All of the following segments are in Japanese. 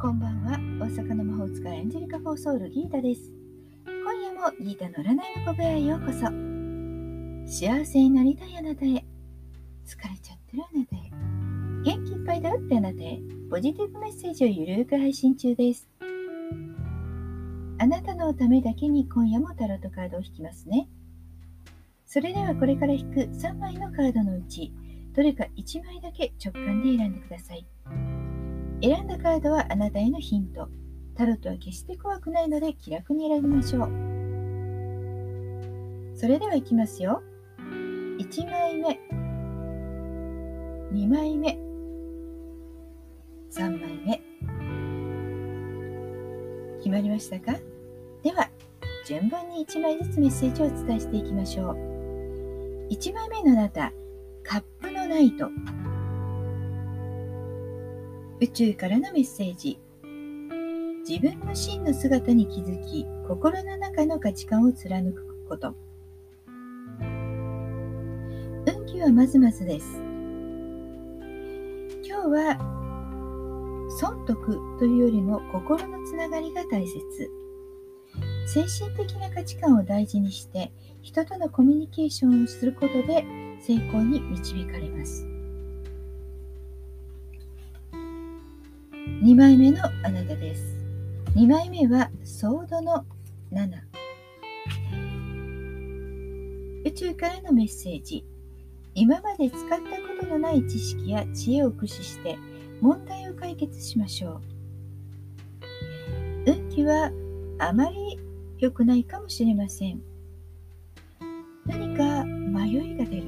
こんばんは大阪の魔法使いエンジェリカ・フォーソウルギータです。今夜もギータの占いの小部屋へようこそ。幸せになりたいあなたへ。疲れちゃってるあなたへ。元気いっぱいだってあなたへ。ポジティブメッセージをゆるく配信中です。あなたのためだけに今夜もタロットカードを引きますね。それではこれから引く3枚のカードのうち、どれか1枚だけ直感で選んでください。選んだカードはあなたへのヒント。タロットは決して怖くないので気楽に選びましょう。それではいきますよ。1枚目、2枚目、3枚目。決まりましたか？では、順番に1枚ずつメッセージをお伝えしていきましょう。1枚目のあなた、カップのナイト。宇宙からのメッセージ。自分の真の姿に気づき、心の中の価値観を貫くこと。運気はまずまずです。今日は損得というよりも心のつながりが大切。精神的な価値観を大事にして人とのコミュニケーションをすることで成功に導かれます。2枚目のあなたです。2枚目はソードの7宇宙からのメッセージ。今まで使ったことのない知識や知恵を駆使して問題を解決しましょう。運気はあまり良くないかもしれません。何か迷いが出る。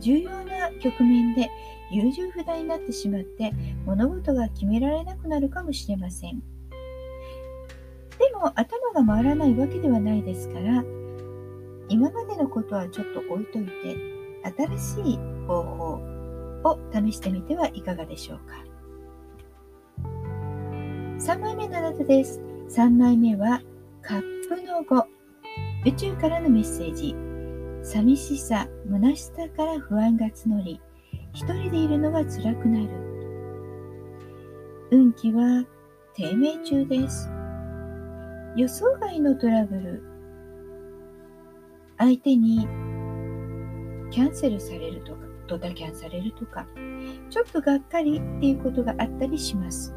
重要な局面で優柔不断になってしまって物事が決められなくなるかもしれません。でも頭が回らないわけではないですから、今までのことはちょっと置いといて、新しい方法を試してみてはいかがでしょうか。3枚目のあなたです。3枚目は、カップの5。宇宙からのメッセージ。寂しさ、虚しさから不安が募り、一人でいるのが辛くなる。運気は低迷中です。予想外のトラブル。相手にキャンセルされるとか、ドタキャンされるとか、ちょっとがっかりっていうことがあったりします。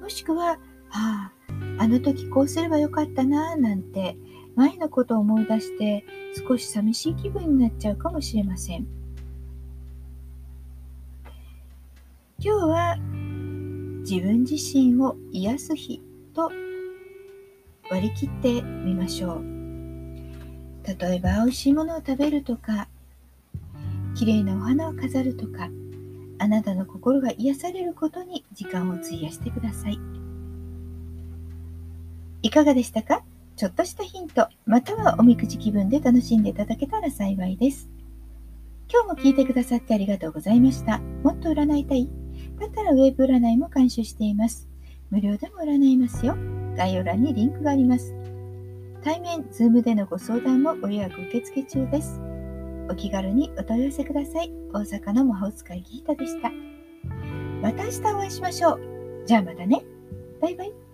もしくは、はあ、あの時こうすればよかったなぁなんて前のことを思い出して少し寂しい気分になっちゃうかもしれません。今日は自分自身を癒す日と割り切ってみましょう。例えば美味しいものを食べるとか、綺麗なお花を飾るとか、あなたの心が癒されることに時間を費やしてください。いかがでしたか？ちょっとしたヒント、またはおみくじ気分で楽しんでいただけたら幸いです。今日も聞いてくださってありがとうございました。もっと占いたいだったらウェブ占いも監修しています。無料でも占いますよ。概要欄にリンクがあります。対面、 Zoom でのご相談もご予約受付中です。お気軽にお問い合わせください。大阪の魔法使いギータでした。また明日お会いしましょう。じゃあまたね。バイバイ。